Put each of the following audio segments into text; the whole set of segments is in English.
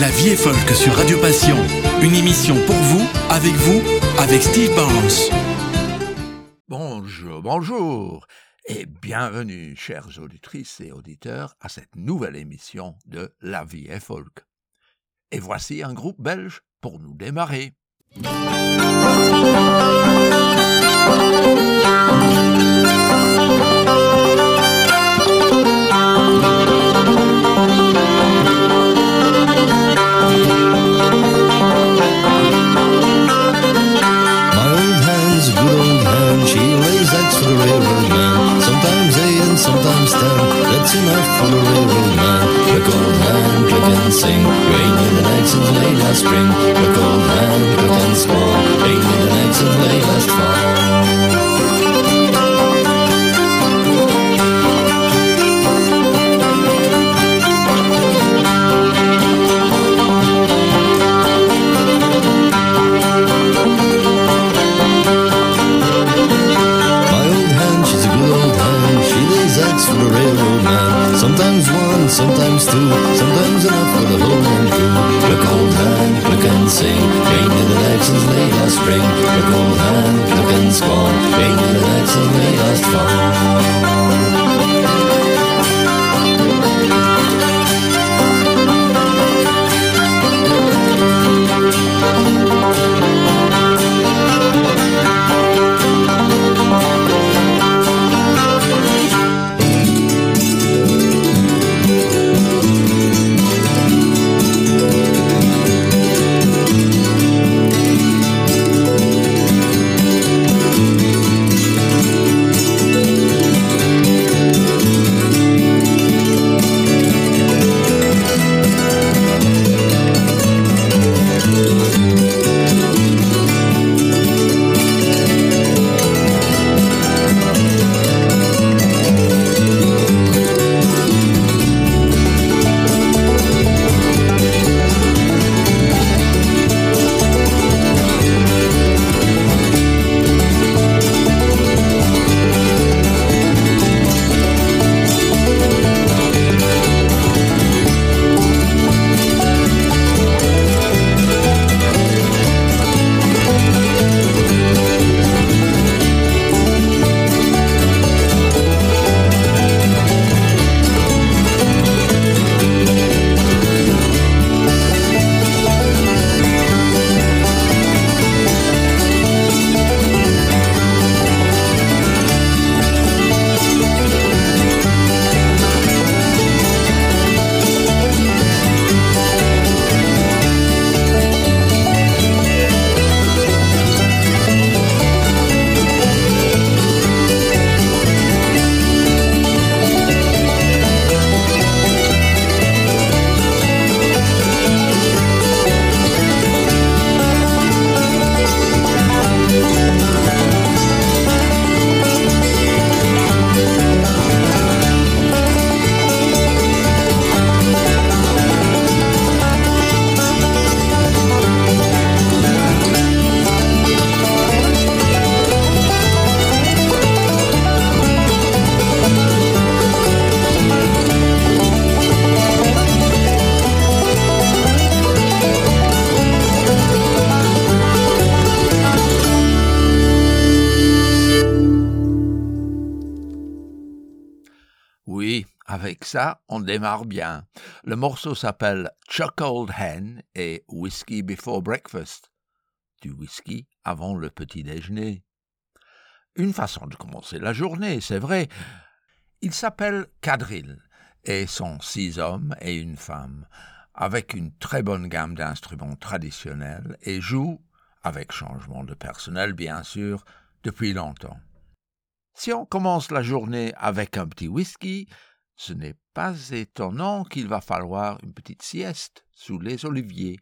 La vie est folk sur Radio Passion. Une émission pour vous, avec vous, avec Steve Barnes. Bonjour, bonjour et bienvenue, chères auditrices et auditeurs, à cette nouvelle émission de La vie est folk. Et voici un groupe belge pour nous démarrer. Sometimes. That's enough for the railroad man. The cold hand, click and sing. Rain in the night since late last spring. The cold hand, click and squall. Rain in the night since late last fall. One, sometimes sometimes enough for the whole man crew. Look old hand, look and sing. Ain't in the night since late last spring. Look old hand, look and squall. Ain't in the night since late ça, on démarre bien. Le morceau s'appelle Chuckled Hen et Whiskey Before Breakfast. Du whisky avant le petit déjeuner. Une façon de commencer la journée, c'est vrai. Il s'appelle Quadrille et sont six hommes et une femme, avec une très bonne gamme d'instruments traditionnels et joue, avec changement de personnel bien sûr, depuis longtemps. Si on commence la journée avec un petit whisky, ce n'est pas étonnant qu'il va falloir une petite sieste sous les oliviers.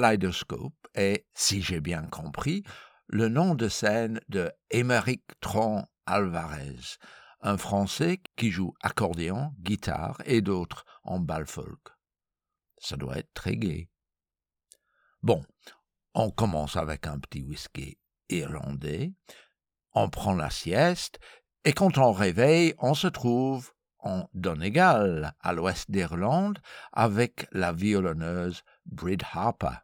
Kaleidoscope est, si j'ai bien compris, le nom de scène de Émeric Tron Alvarez, un Français qui joue accordéon, guitare et d'autres en bal folk. Ça doit être très gai. Bon, on commence avec un petit whisky irlandais, on prend la sieste, et quand on réveille, on se trouve en Donegal, à l'ouest d'Irlande, avec la violonneuse Brid Harper,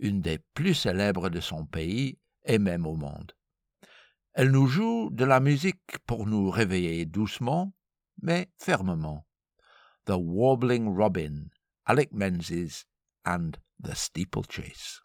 une des plus célèbres de son pays et même au monde. Elle nous joue de la musique pour nous réveiller doucement, mais fermement. The Warbling Robin, Alec Menzies and The Steeplechase.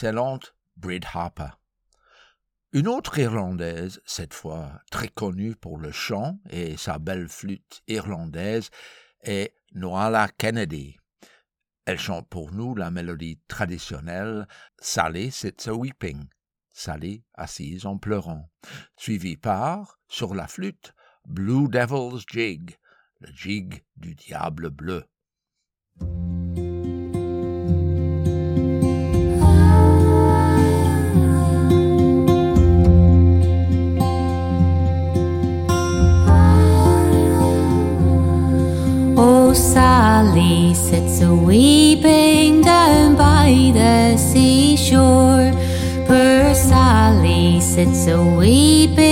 L'excellente Brid Harper. Une autre Irlandaise, cette fois très connue pour le chant et sa belle flûte irlandaise, est Noala Kennedy. Elle chante pour nous la mélodie traditionnelle Sally Sits a Weeping, Sally assise en pleurant, suivie par, sur la flûte, Blue Devil's Jig, le jig du diable bleu. Oh, Sally sits a weeping down by the seashore. Poor Sally sits a weeping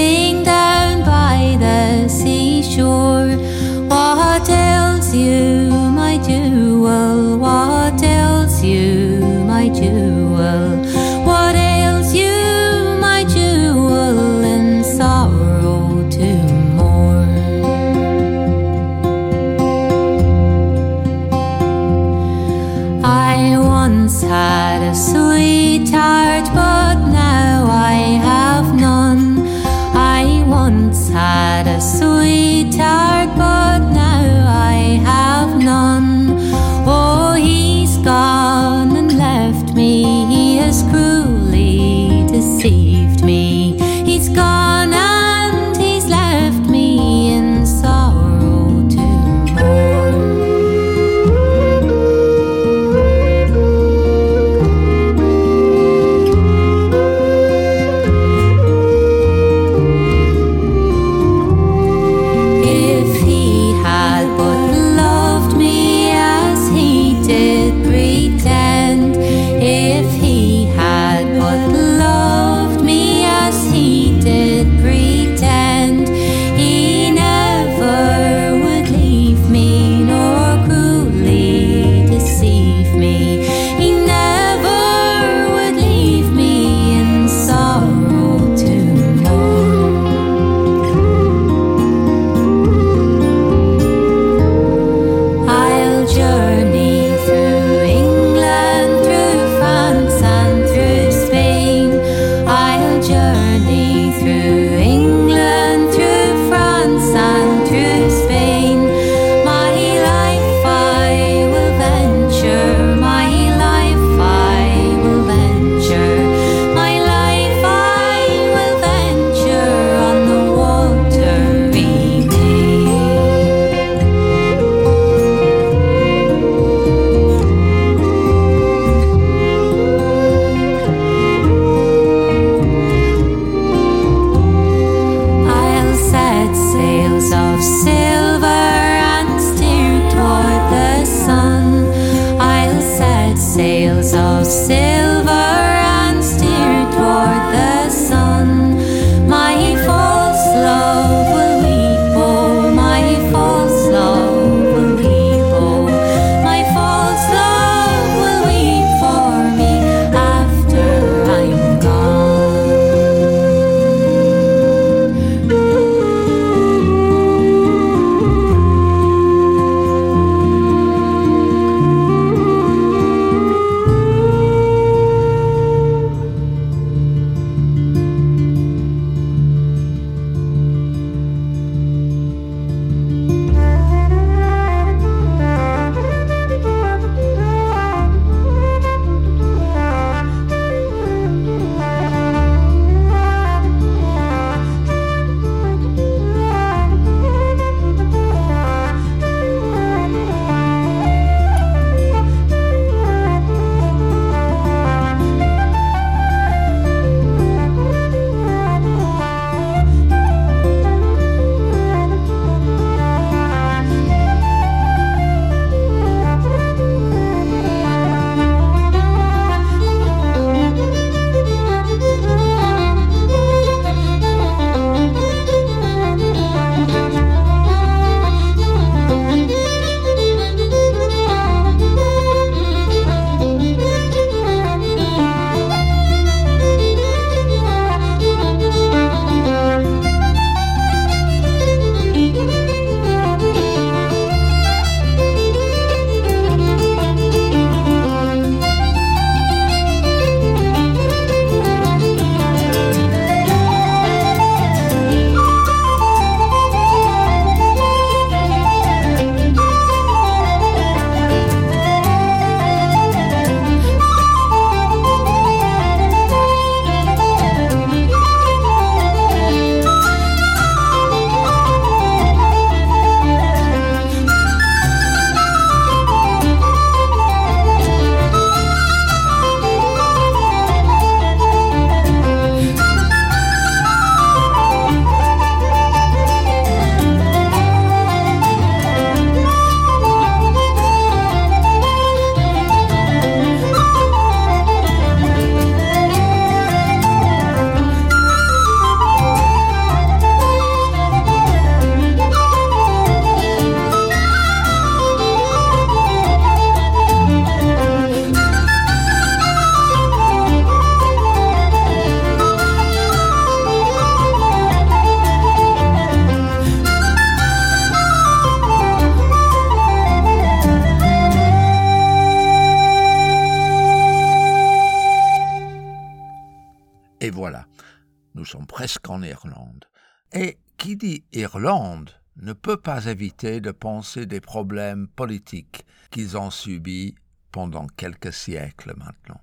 Et qui dit Irlande ne peut pas éviter de penser des problèmes politiques qu'ils ont subis pendant quelques siècles maintenant.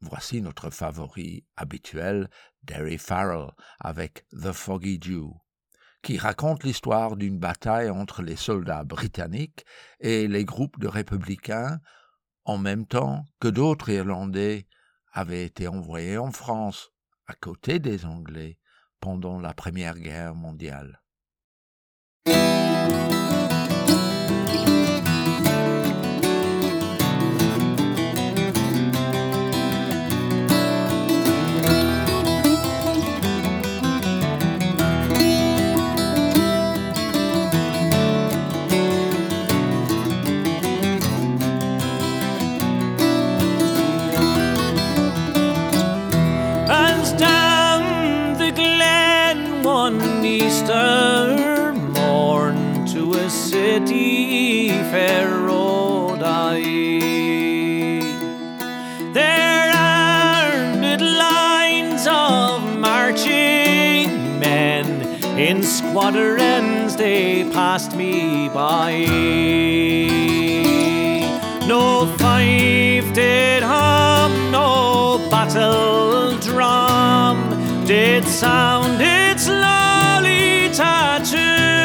Voici notre favori habituel, Derry Farrell, avec The Foggy Jew, qui raconte l'histoire d'une bataille entre les soldats britanniques et les groupes de républicains, en même temps que d'autres Irlandais avaient été envoyés en France à côté des Anglais pendant la Première Guerre mondiale. Rode I. There are lines of marching men in squadrons they passed me by. No fife did hum, no battle drum did sound its tattoo.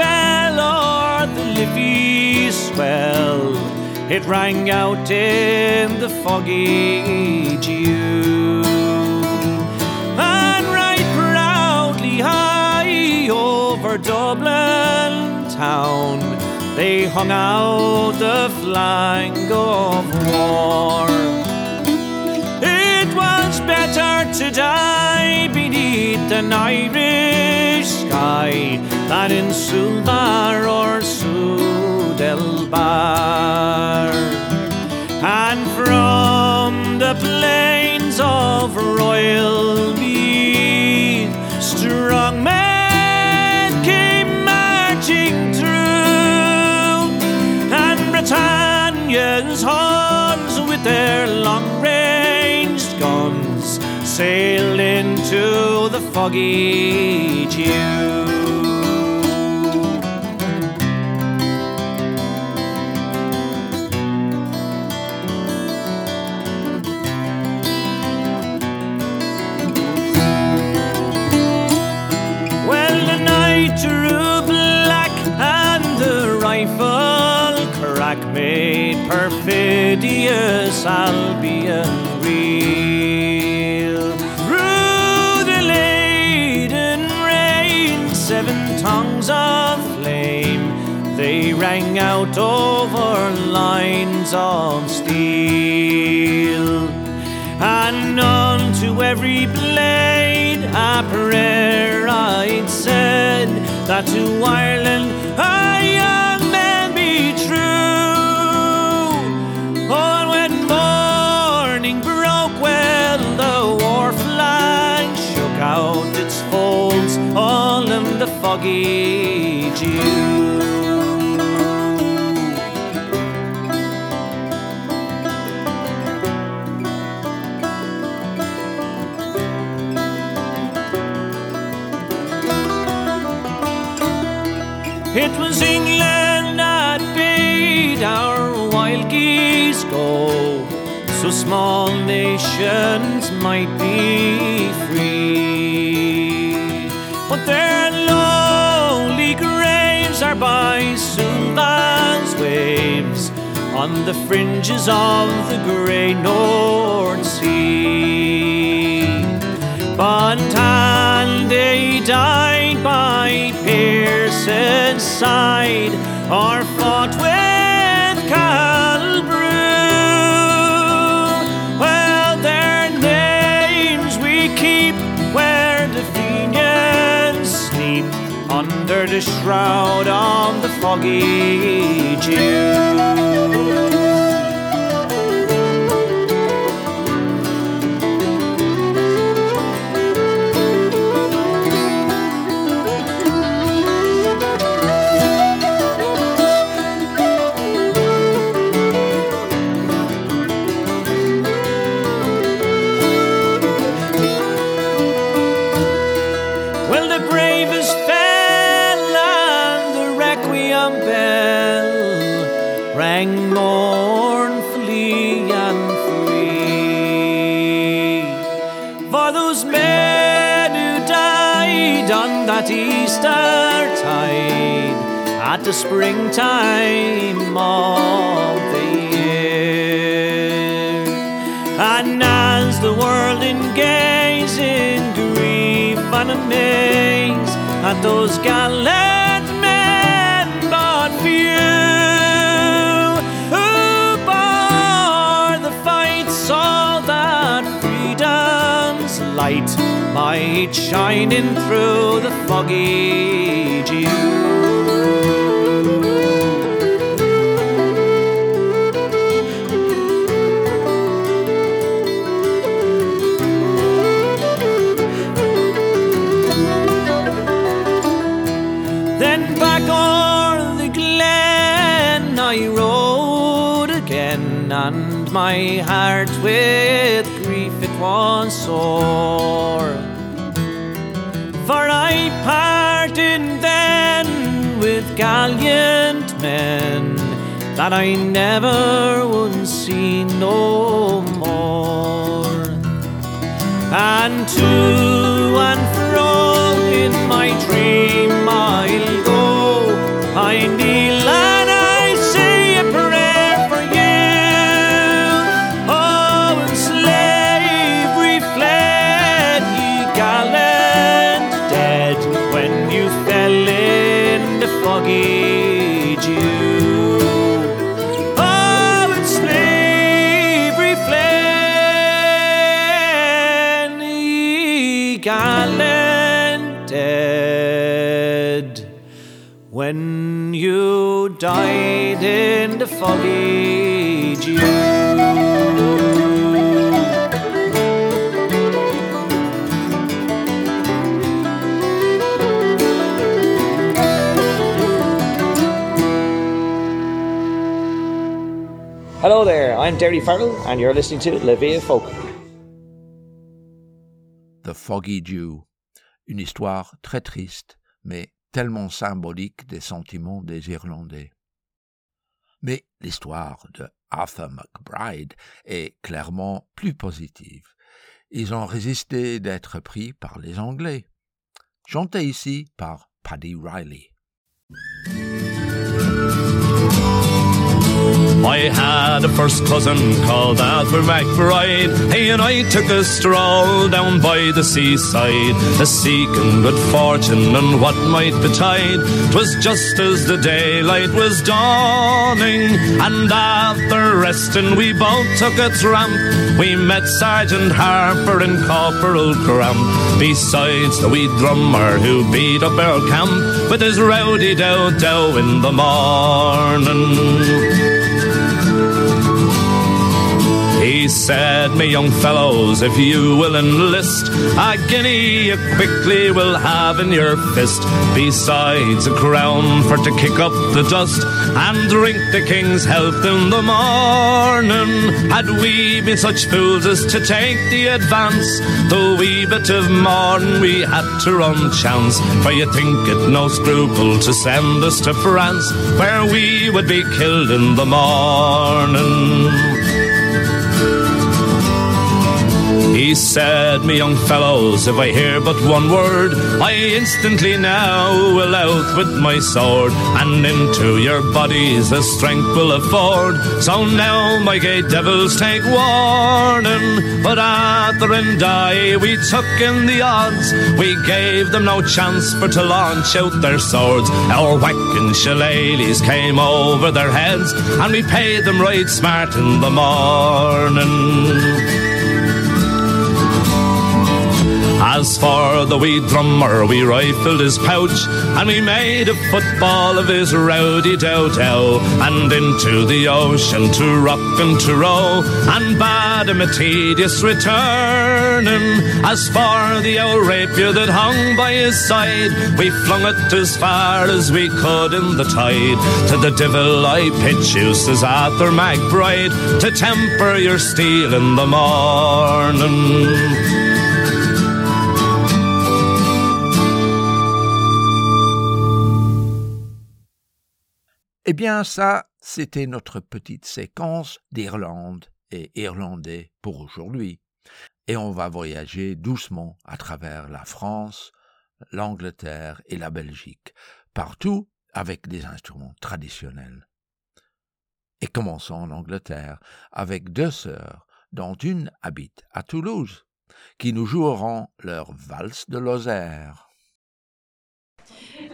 Bell or the Liffey swell, it rang out in the foggy dew. And right proudly high over Dublin town they hung out the flag of war. It was better to die beneath an Irish sky than in Suvla or Sudelbar. And from the plains of royal Meath, strong men came marching through, and Britannia's horns with their long ranged guns sailed into the foggy dew. Perfidious Albion reel. Through the laden rain, seven tongues of flame, they rang out over lines of steel. And unto every blade a prayer I'd said that to Ireland It was England that bade our wild geese go, so small nations might by Suvla's waves, on the fringes of the grey North Sea. Bontan they died by Pearson's side, or fought with under the shroud of the foggy dew. The springtime of the year. And as the world engaged in grief and amaze at those gallant men but few who bore the fight saw that freedom's light might shining through the foggy dew. And my heart with grief it was sore. For I parted then with gallant men that I never would see no more. And to and fro in my dream I'll go. I kneel died in the foggy dew. Hello there, I'm Derry Farrell, and you're listening to La Folk. The Foggy Dew, une histoire très triste, mais tellement symbolique des sentiments des Irlandais. Mais l'histoire de Arthur McBride est clairement plus positive. Ils ont résisté d'être pris par les Anglais. Chanté ici par Paddy Riley. I had a first cousin called Arthur McBride. He and I took a stroll down by the seaside, a seeking good fortune and what might betide. 'Twas just as the daylight was dawning, and after resting we both took a tramp. We met Sergeant Harper and Corporal Cramp, besides the wee drummer who beat up our camp with his rowdy dow dow in the morning. He said, Me young fellows, if you will enlist, a guinea you quickly will have in your fist, besides a crown for to kick up the dust and drink the king's health in the morning. Had we been such fools as to take the advance, the wee bit of morn we had to run chance, for you think it no scruple to send us to France, where we would be killed in the morning. He said, Me young fellows, if I hear but one word, I instantly now will out with my sword, and into your bodies the strength will afford. So now, my gay devils, take warning. But Arthur and I, we took in the odds. We gave them no chance for to launch out their swords. Our whacking shillelaghs came over their heads, and we paid them right smart in the morning. As for the wee drummer, we rifled his pouch and we made a football of his rowdy dow and into the ocean to rock and to row and bade him a tedious returning. As for the old rapier that hung by his side, we flung it as far as we could in the tide. To the devil I pitch you, says Arthur McBride, to temper your steel in the morning. Eh bien, ça, c'était notre petite séquence d'Irlande et Irlandais pour aujourd'hui. Et on va voyager doucement à travers la France, l'Angleterre et la Belgique, partout avec des instruments traditionnels. Et commençons en Angleterre avec deux sœurs, dont une habite à Toulouse, qui nous joueront leur valse de Lozère.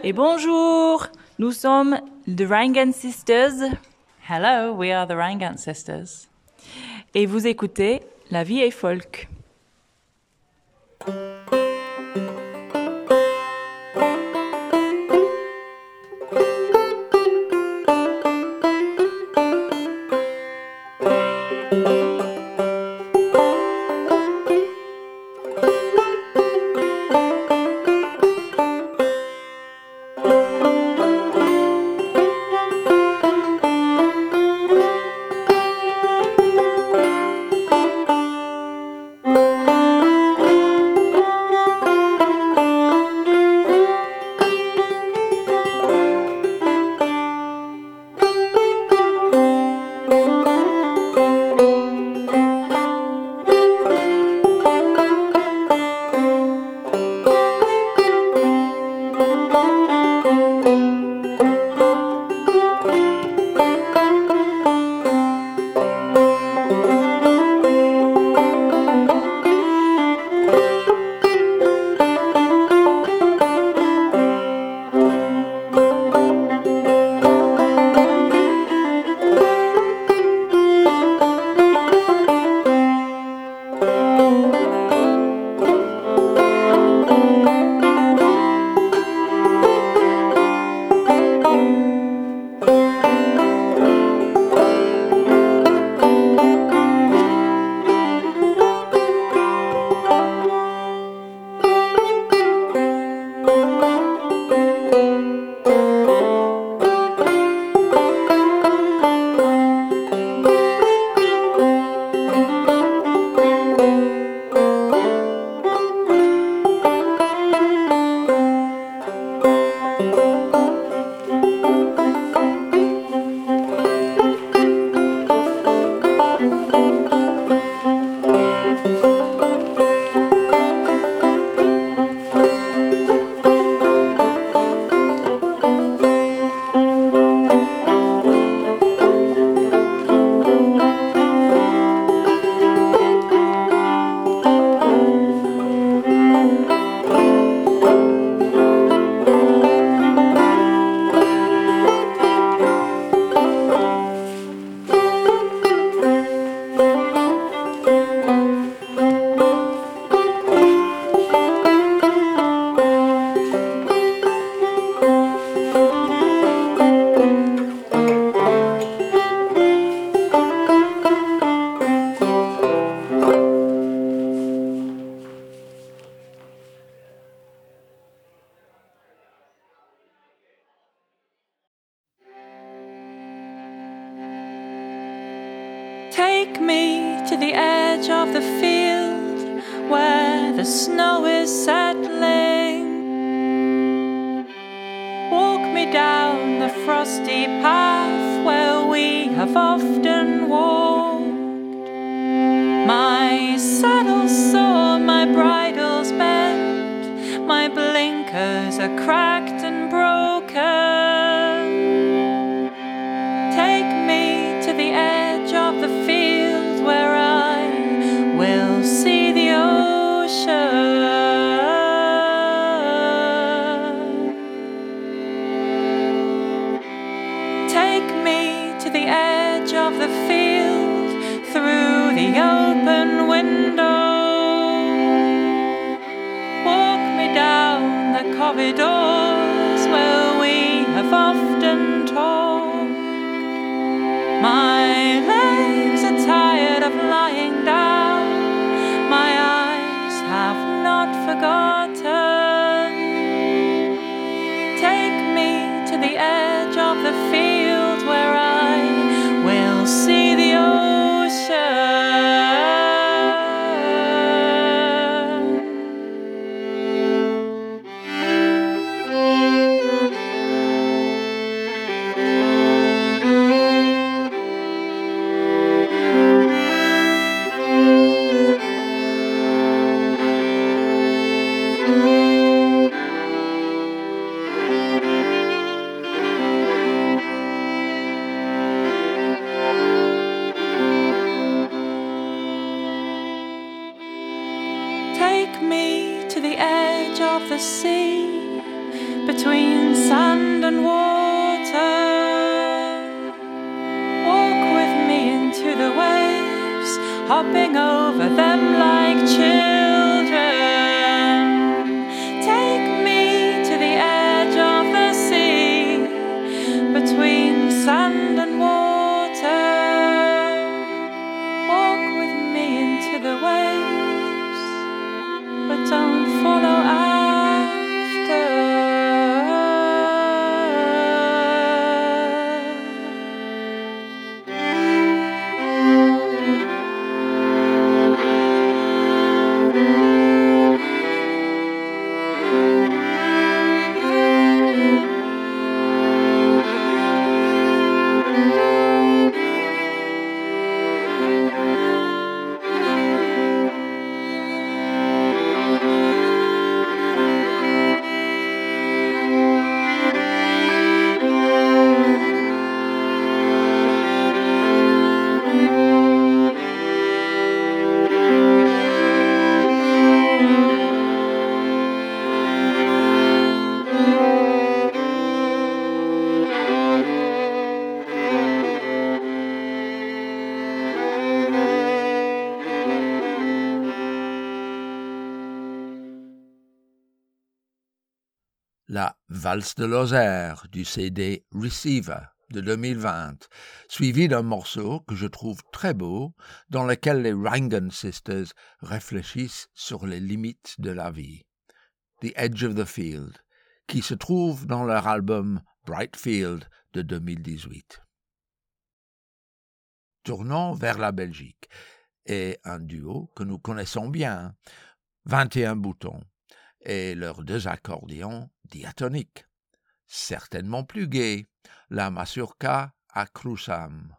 Et bonjour, nous sommes The Rangan Sisters. Hello, we are the Rangan Sisters. Et vous écoutez La vie est folk. The corridors where we have often talked. My legs are tired of lying Valse de Lozère du CD Receiver de 2020, suivi d'un morceau que je trouve très beau, dans lequel les Rangan Sisters réfléchissent sur les limites de la vie. The Edge of the Field, qui se trouve dans leur album Bright Field de 2018. Tournons vers la Belgique et un duo que nous connaissons bien, 21 boutons, et leurs deux accordéons diatoniques, certainement plus gais, la mazurka à.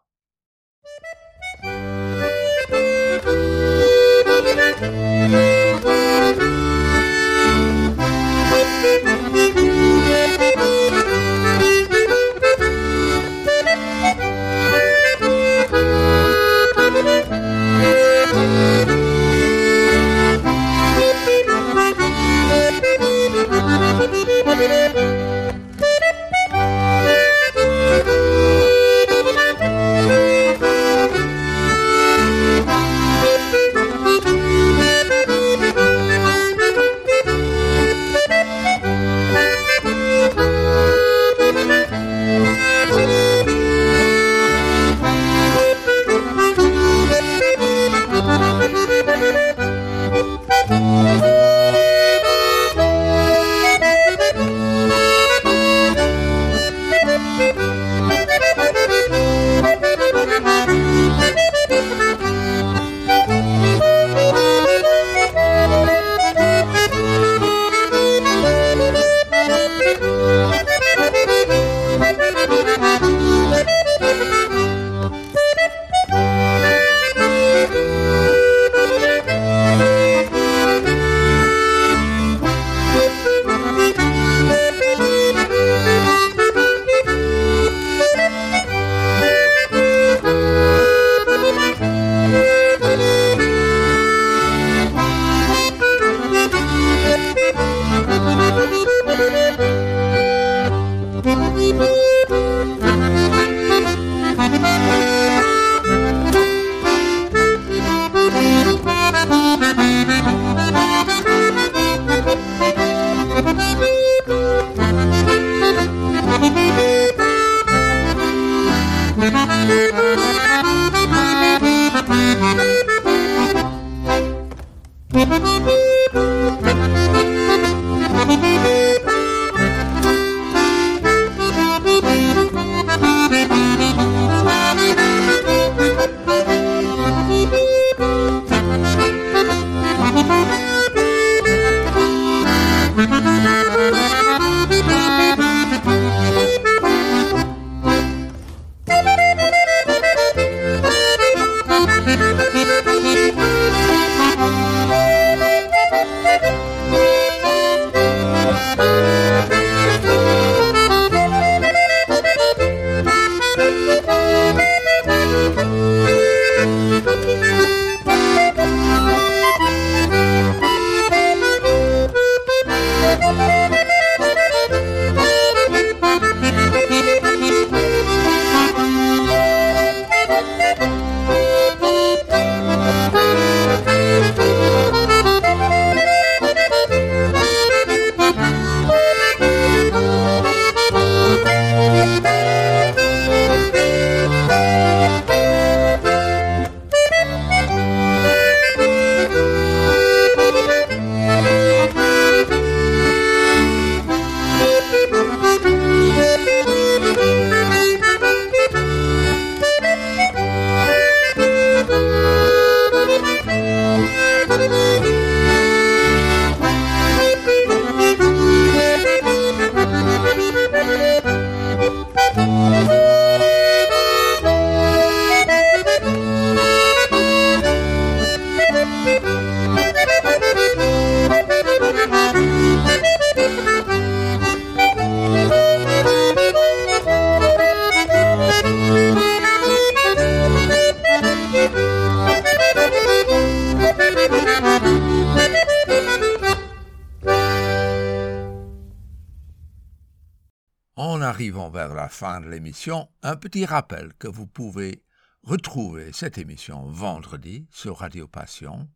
Fin de l'émission, un petit rappel que vous pouvez retrouver cette émission vendredi sur Radio Passion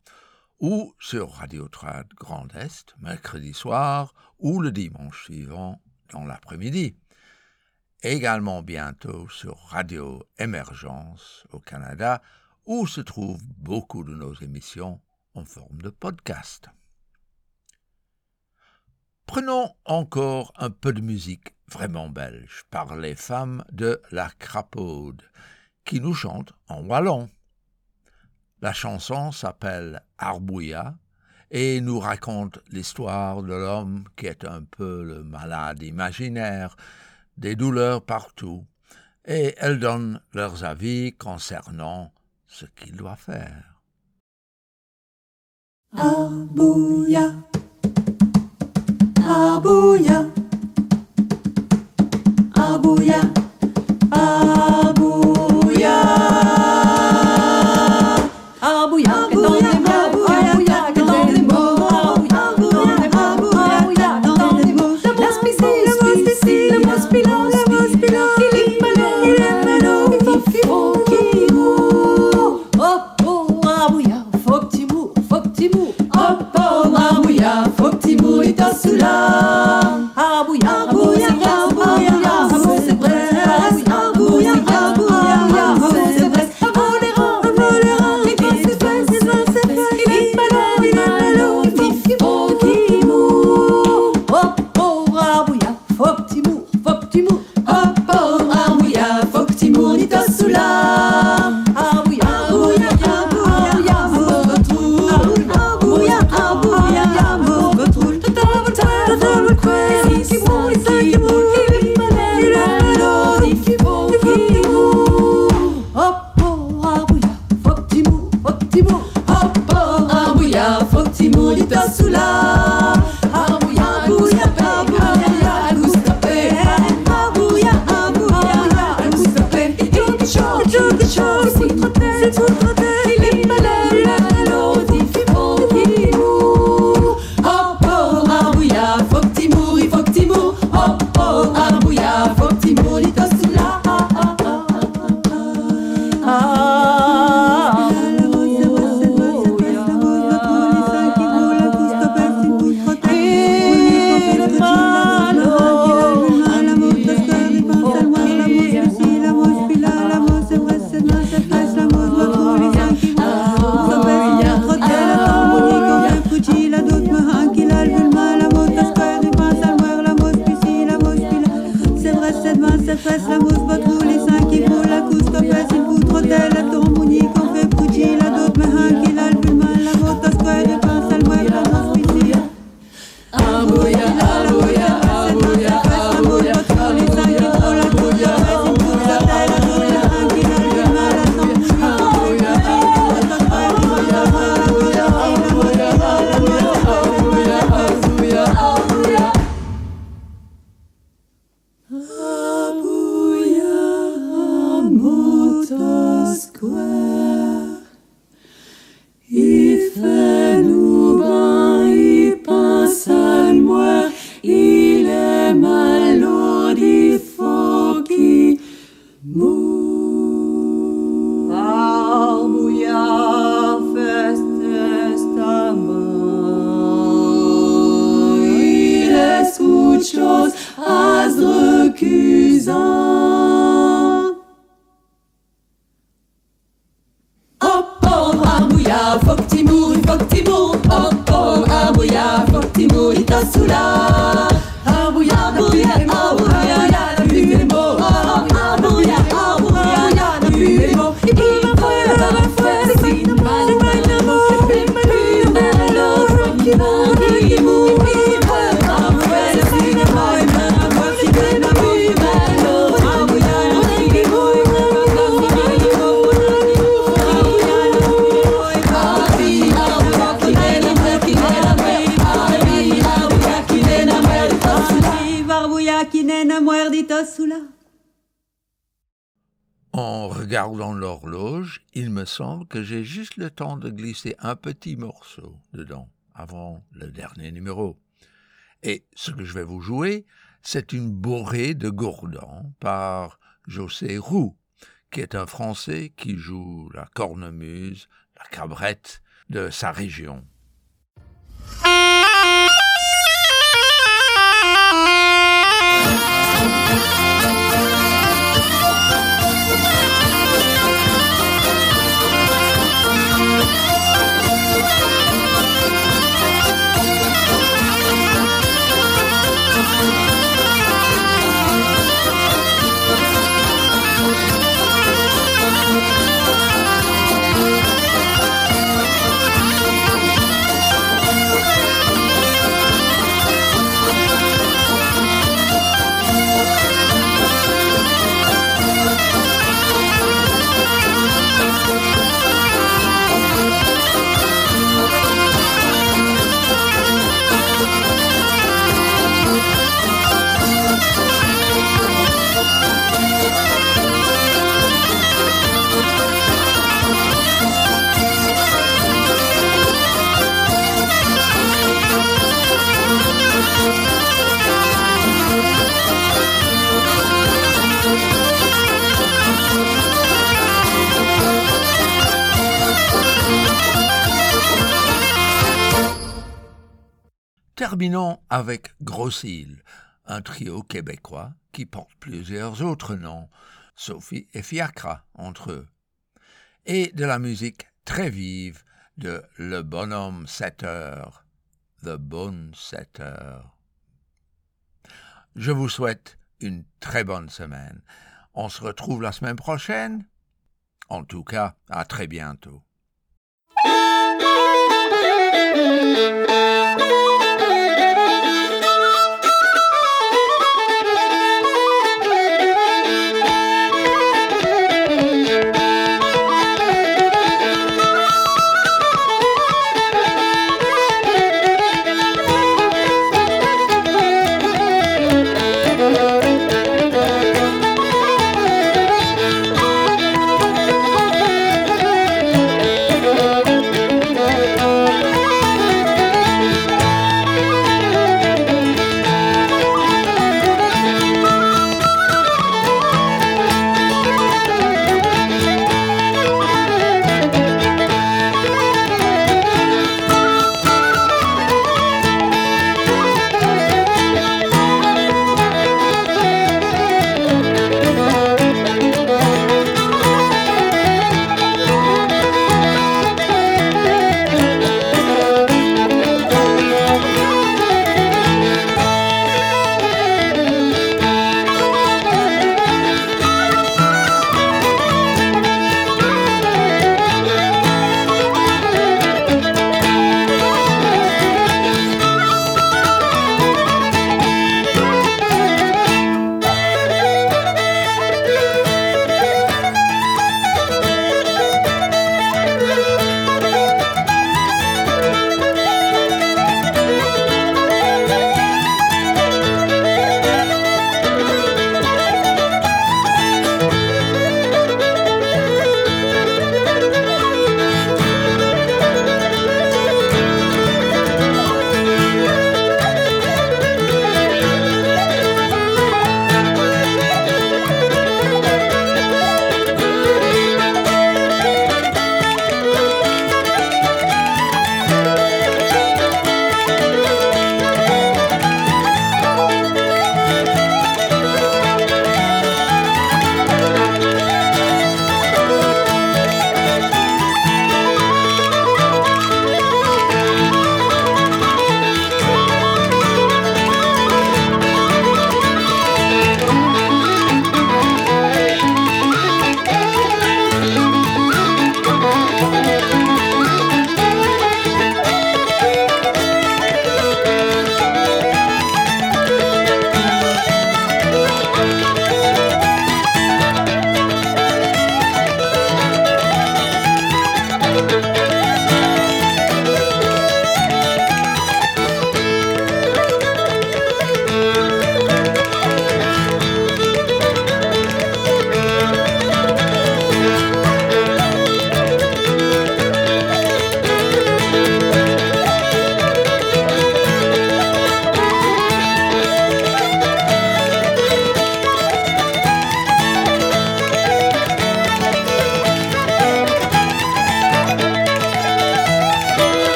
ou sur Radio Trad Grand Est, mercredi soir ou le dimanche suivant dans l'après-midi. Également bientôt sur Radio Émergence au Canada, où se trouvent beaucoup de nos émissions en forme de podcast. Prenons encore un peu de musique vraiment belge par les femmes de la Crapaude, qui nous chantent en wallon. La chanson s'appelle Arbouilla et nous raconte l'histoire de l'homme qui est un peu le malade imaginaire, des douleurs partout, et elles donnent leurs avis concernant ce qu'il doit faire. Il me semble que j'ai juste le temps de glisser un petit morceau dedans avant le dernier numéro. Et ce que je vais vous jouer, c'est une bourrée de gourdans par José Roux, qui est un Français qui joue la cornemuse, la cabrette de sa région. Terminons avec Grossil, un trio québécois qui porte plusieurs autres noms, Sophie et Fiacra entre eux, et de la musique très vive de Le Bonhomme 7 heures, The Bone Setter. Je vous souhaite une très bonne semaine. On se retrouve la semaine prochaine. En tout cas, à très bientôt.